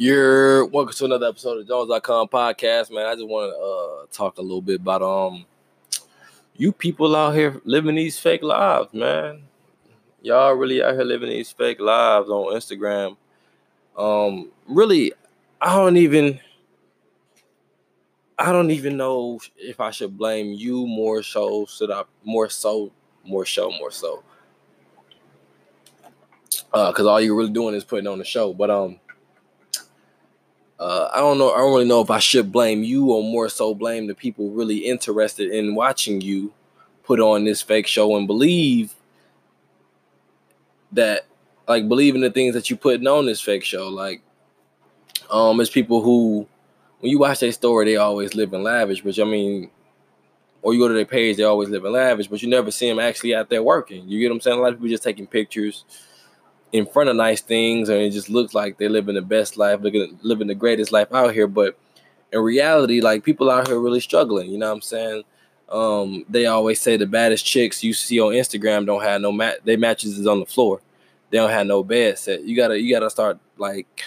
You're welcome to another episode of Jones.com podcast, man. I just want to uh, talk a little bit about um you people out here living these fake lives, man. Y'all really out here living these fake lives on Instagram. Um, really, I don't even I don't even know if I should blame you more so, should I more so, more so, more so. Uh, cause all you're really doing is putting on the show. But um uh, I don't know. I don't really know if I should blame you or more so blame the people really interested in watching you put on this fake show and believe that, like, believe in the things that you're putting on this fake show. Like, um, it's people who, when you watch their story, they always live in lavish. But I mean, or you go to their page, they always live in lavish, but you never see them actually out there working. You get what I'm saying? A lot of people just taking pictures in front of nice things and it just looks like they're living the best life, living living the greatest life out here. But in reality, like people out here really struggling. You know what I'm saying? Um, they always say the baddest chicks you see on Instagram don't have no mat. They matches is on the floor. They don't have no bed set. You gotta you gotta start like,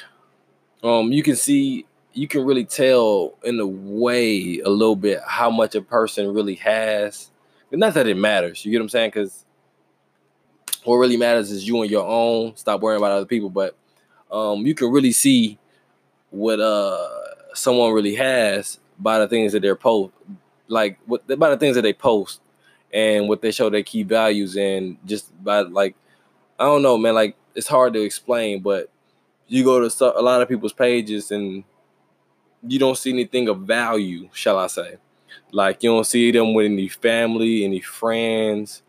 um, you can see you can really tell in a way a little bit how much a person really has. Not that it matters. You get what I'm saying? Because what really matters is you and your own. Stop worrying about other people. But um, you can really see what uh someone really has by the things that they're post, like what by the things that they post and what they show their key values and just by like I don't know, man. Like it's hard to explain, but you go to a lot of people's pages and you don't see anything of value, shall I say? Like you don't see them with any family, any friends,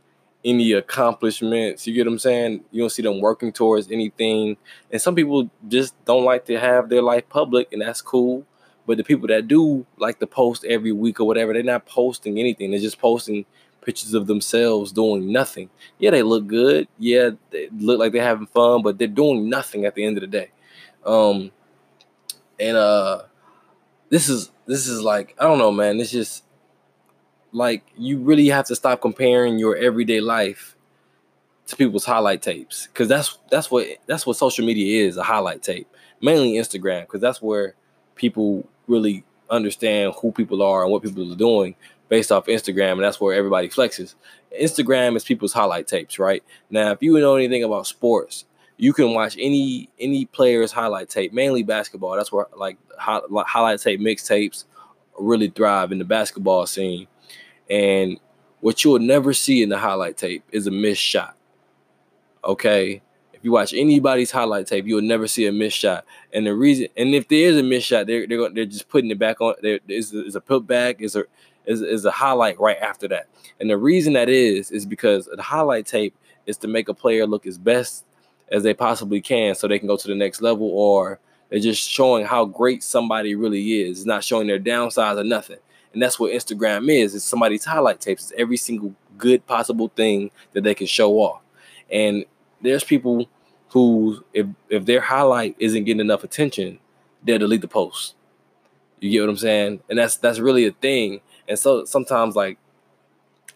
any accomplishments. You get what I'm saying? You don't see them working towards anything. And some people just don't like to have their life public, and that's cool. But the people that do like to post every week or whatever, they're not posting anything. They're just posting pictures of themselves doing nothing. Yeah, they look good. Yeah, they look like they're having fun, but they're doing nothing at the end of the day. Um, and uh, this is this is like I don't know, man. It's just like you really have to stop comparing your everyday life to people's highlight tapes. Because that's that's what that's what social media is a highlight tape. Mainly instagram because that's where people really understand who people are and what people are doing based off instagram and that's where everybody flexes. Instagram is people's highlight tapes right? Now if you know anything about sports you can watch any any player's highlight tape mainly basketball. That's where like highlight tape mixtapes really thrive in the basketball scene and what you will never see in the highlight tape is a missed shot. Okay. If you watch anybody's highlight tape, you'll never see a missed shot. And the reason, and if there is a missed shot, they're they're, they're just putting it back on. There is a put back, is a is, is a highlight right after that. And the reason that is is because the highlight tape is to make a player look as best as they possibly can, so they can go to the next level, or they're just showing how great somebody really is. It's not showing their downsides or nothing. And that's what Instagram is. It's somebody's highlight tapes. It's every single good possible thing that they can show off. And there's people who, if if their highlight isn't getting enough attention, they'll delete the post. You get what I'm saying? And that's that's really a thing. And so sometimes like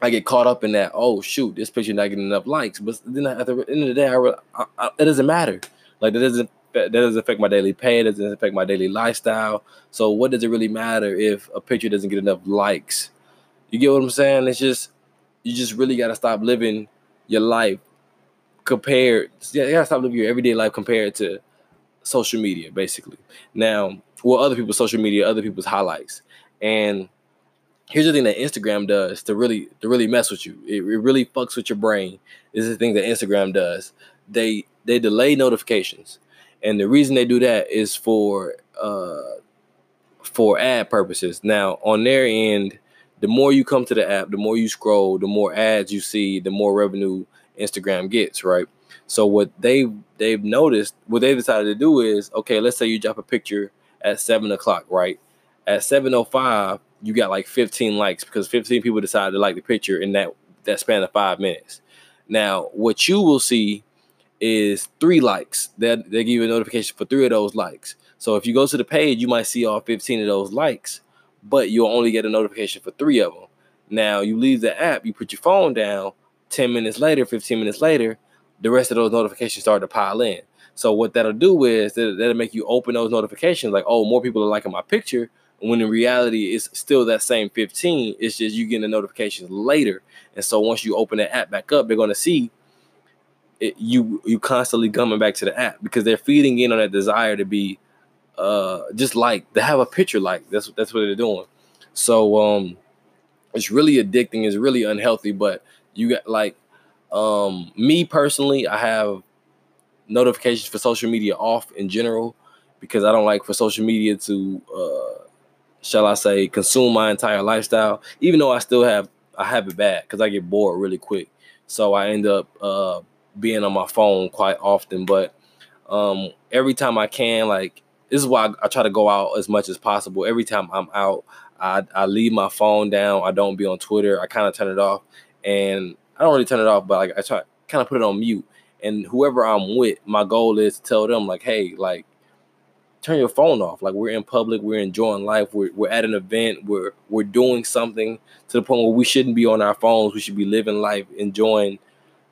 I get caught up in that. Oh shoot, this picture not getting enough likes. But then at the end of the day, I, I, I, it doesn't matter. Like that doesn't that doesn't affect my daily pay, that doesn't affect my daily lifestyle. So what does it really matter if a picture doesn't get enough likes? You get what I'm saying? It's just you just really gotta stop living your life compared. You gotta stop living your everyday life compared to social media, basically. Now, well, other people's social media, other people's highlights, and here's the thing that Instagram does to really to really mess with you. It, it really fucks with your brain. This is the thing that Instagram does. They they delay notifications. And the reason they do that is for uh, for ad purposes. Now, on their end, the more you come to the app, the more you scroll, the more ads you see, the more revenue Instagram gets, right? So what they they've noticed, what they decided to do is, okay, let's say you drop a picture at seven o'clock, right? At seven o five, you got like fifteen likes because fifteen people decided to like the picture in that that span of five minutes. Now, what you will see is three likes. They they give you a notification for three of those likes. So if you go to the page, you might see all 15 of those likes, but you'll only get a notification for three of them. Now you leave the app, you put your phone down. 10 minutes later, 15 minutes later, the rest of those notifications start to pile in. So what that'll do is that, that'll make you open those notifications, like, oh, more people are liking my picture. When in reality, it's still that same 15. It's just you getting the notifications later. And so once you open the app back up, they're gonna see it, you you constantly coming back to the app because they're feeding in on that desire to be uh just like to have a picture like that's that's what they're doing. So um it's really addicting, it's really unhealthy, but you got like um me personally, I have notifications for social media off in general because I don't like for social media to uh shall I say consume my entire lifestyle even though I still have I have it bad because I get bored really quick so I end up uh being on my phone quite often but um every time I can like this is why I, try to go out as much as possible. Every time I'm out I, I leave my phone down. I don't be on Twitter. I kind of turn it off. And I don't really turn it off but like I try kind of put it on mute. And whoever I'm with, my goal is to tell them like, hey, like turn your phone off. Like we're in public, we're enjoying life, we're, we're at an event, we're we're doing something to the point where we shouldn't be on our phones. We should be living life, enjoying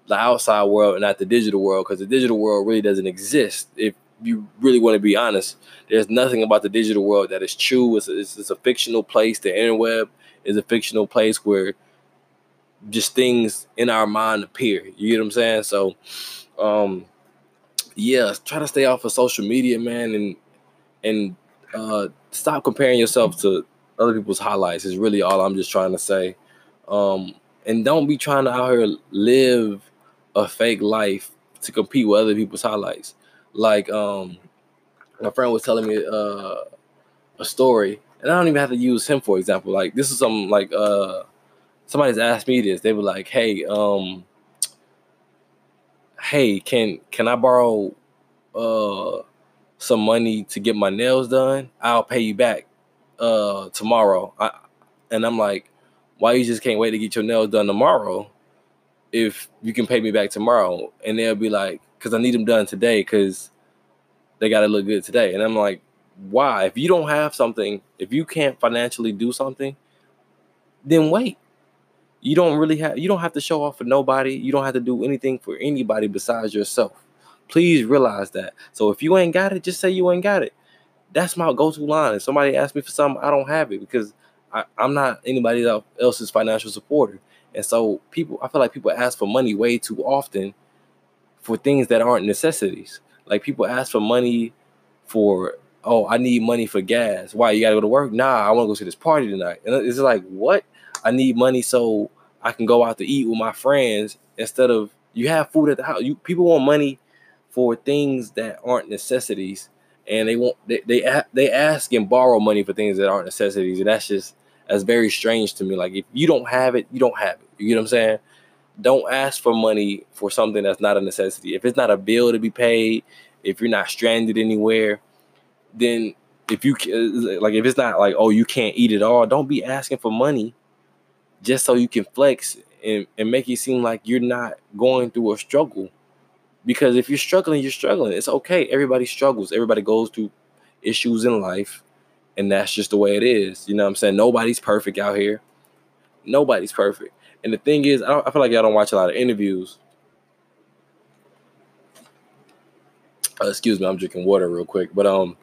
the outside world and not the digital world, because the digital world really doesn't exist. If you really want to be honest, there's nothing about the digital world that is true. It's, it's, it's a fictional place. The interweb is a fictional place where just things in our mind appear. You get what I'm saying? So, um, yeah, try to stay off of social media, man, and and uh, stop comparing yourself to other people's highlights. Is really all I'm just trying to say. Um, and don't be trying to out here live a fake life to compete with other people's highlights. Like um, my friend was telling me uh, a story, and I don't even have to use him for example. Like this is something like uh somebody's asked me this. They were like, "Hey, um, hey, can can I borrow uh some money to get my nails done? I'll pay you back uh tomorrow." I, and I'm like, "Why you just can't wait to get your nails done tomorrow if you can pay me back tomorrow?" And they'll be like, "Cuz I need them done today cuz they got to look good today." And I'm like, "Why? If you don't have something, if you can't financially do something, then wait you don't really have you don't have to show off for nobody. You don't have to do anything for anybody besides yourself. Please realize that. So if you ain't got it, just say you ain't got it. That's my go-to line. If somebody asks me for something, I don't have it because I, I'm not anybody else's financial supporter. And so people, I feel like people ask for money way too often for things that aren't necessities. Like people ask for money for, oh, I need money for gas. Why you gotta go to work? Nah, I want to go to this party tonight. And it's like, what? I need money so I can go out to eat with my friends instead of you have food at the house. You people want money for things that aren't necessities, and they want they they, they ask and borrow money for things that aren't necessities, and that's just that's very strange to me. Like if you don't have it, you don't have it. You get what I'm saying? Don't ask for money for something that's not a necessity. If it's not a bill to be paid, if you're not stranded anywhere, then if you like if it's not like oh you can't eat it all, don't be asking for money just so you can flex and, and make it seem like you're not going through a struggle. Because if you're struggling, you're struggling. It's okay. Everybody struggles. Everybody goes through issues in life. And that's just the way it is. You know what I'm saying? Nobody's perfect out here. Nobody's perfect. And the thing is, I, I feel like y'all don't watch a lot of interviews. Uh, excuse me, I'm drinking water real quick. But um,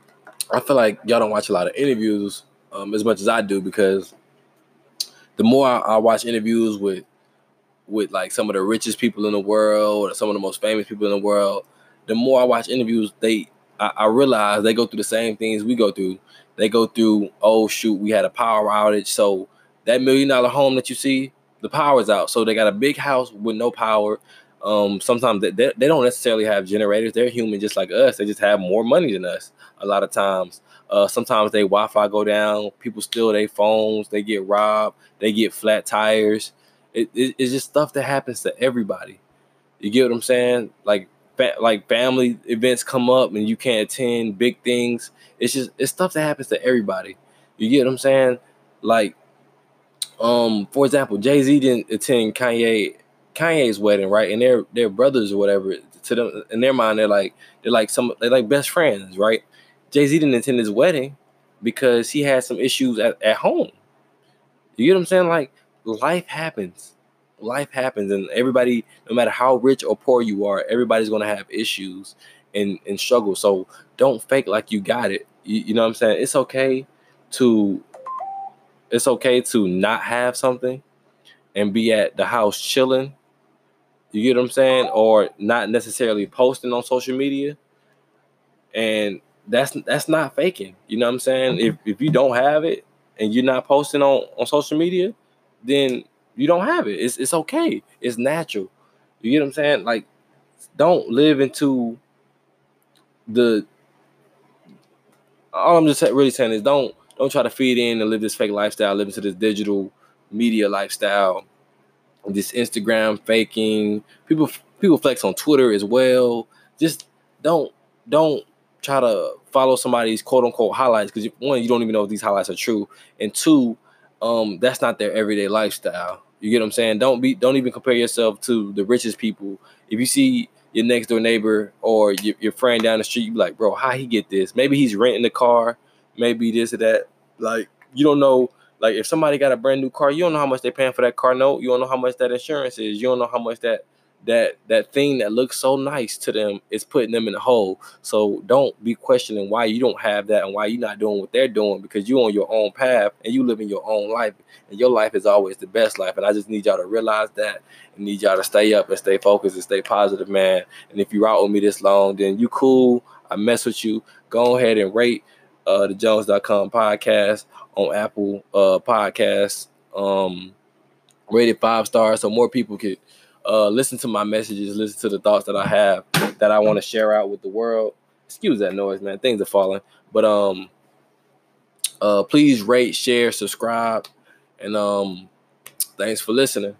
I feel like y'all don't watch a lot of interviews um, as much as I do because the more I, I, watch interviews with with like some of the richest people in the world or some of the most famous people in the world, the more I watch interviews, they I, I realize they go through the same things we go through. They go through, oh shoot, we had a power outage, so that million dollar home that you see, the power's out. So they got a big house with no power. Um, sometimes they, they, they don't necessarily have generators. They're human just like us. They just have more money than us a lot of times. Uh, sometimes they Wi-Fi go down. People steal their phones. They get robbed. They get flat tires. It, it, it's just stuff that happens to everybody. You get what I'm saying? Like fa- like family events come up and you can't attend big things. It's just it's stuff that happens to everybody. You get what I'm saying? Like, um, for example, Jay Z didn't attend Kanye Kanye's wedding, right? And they're they're brothers or whatever. To them, in their mind, they're like they're like some they're like best friends, right? Jay Z didn't attend his wedding because he had some issues at, at home. You get what I'm saying? Like life happens. Life happens, and everybody, no matter how rich or poor you are, everybody's gonna have issues. and and struggle. So don't fake like you got it. You, you know what I'm saying? It's okay to it's okay to not have something and be at the house chilling. You get what I'm saying? Or not necessarily posting on social media. And that's that's not faking. You know what I'm saying? Mm-hmm. If if you don't have it and you're not posting on, on social media, then you don't have it. It's it's okay. It's natural. You get what I'm saying? Like, don't live into the. All I'm just really saying is don't don't try to feed in and live this fake lifestyle, live into this digital media lifestyle, this Instagram faking. People people flex on Twitter as well. Just don't don't try to follow somebody's quote unquote highlights because one, you don't even know if these highlights are true, and two, um, that's not their everyday lifestyle. You get what I'm saying? Don't be don't even compare yourself to the richest people. If you see your next door neighbor or your, your friend down the street, you be like, bro, how he get this? Maybe he's renting a car, maybe this or that. Like you don't know. Like if somebody got a brand new car, you don't know how much they're paying for that car note. You don't know how much that insurance is. You don't know how much that that that thing that looks so nice to them is putting them in a hole. So don't be questioning why you don't have that and why you're not doing what they're doing because you're on your own path and you live in your own life and your life is always the best life. And I just need y'all to realize that and need y'all to stay up and stay focused and stay positive, man. And if you're out with me this long, then you cool. I mess with you. Go ahead and rate uh the Jones.com podcast on Apple uh podcasts. Um rated five stars so more people could uh, listen to my messages, listen to the thoughts that I have that I want to share out with the world. Excuse that noise, man. Things are falling. But um uh please rate, share, subscribe, and um thanks for listening.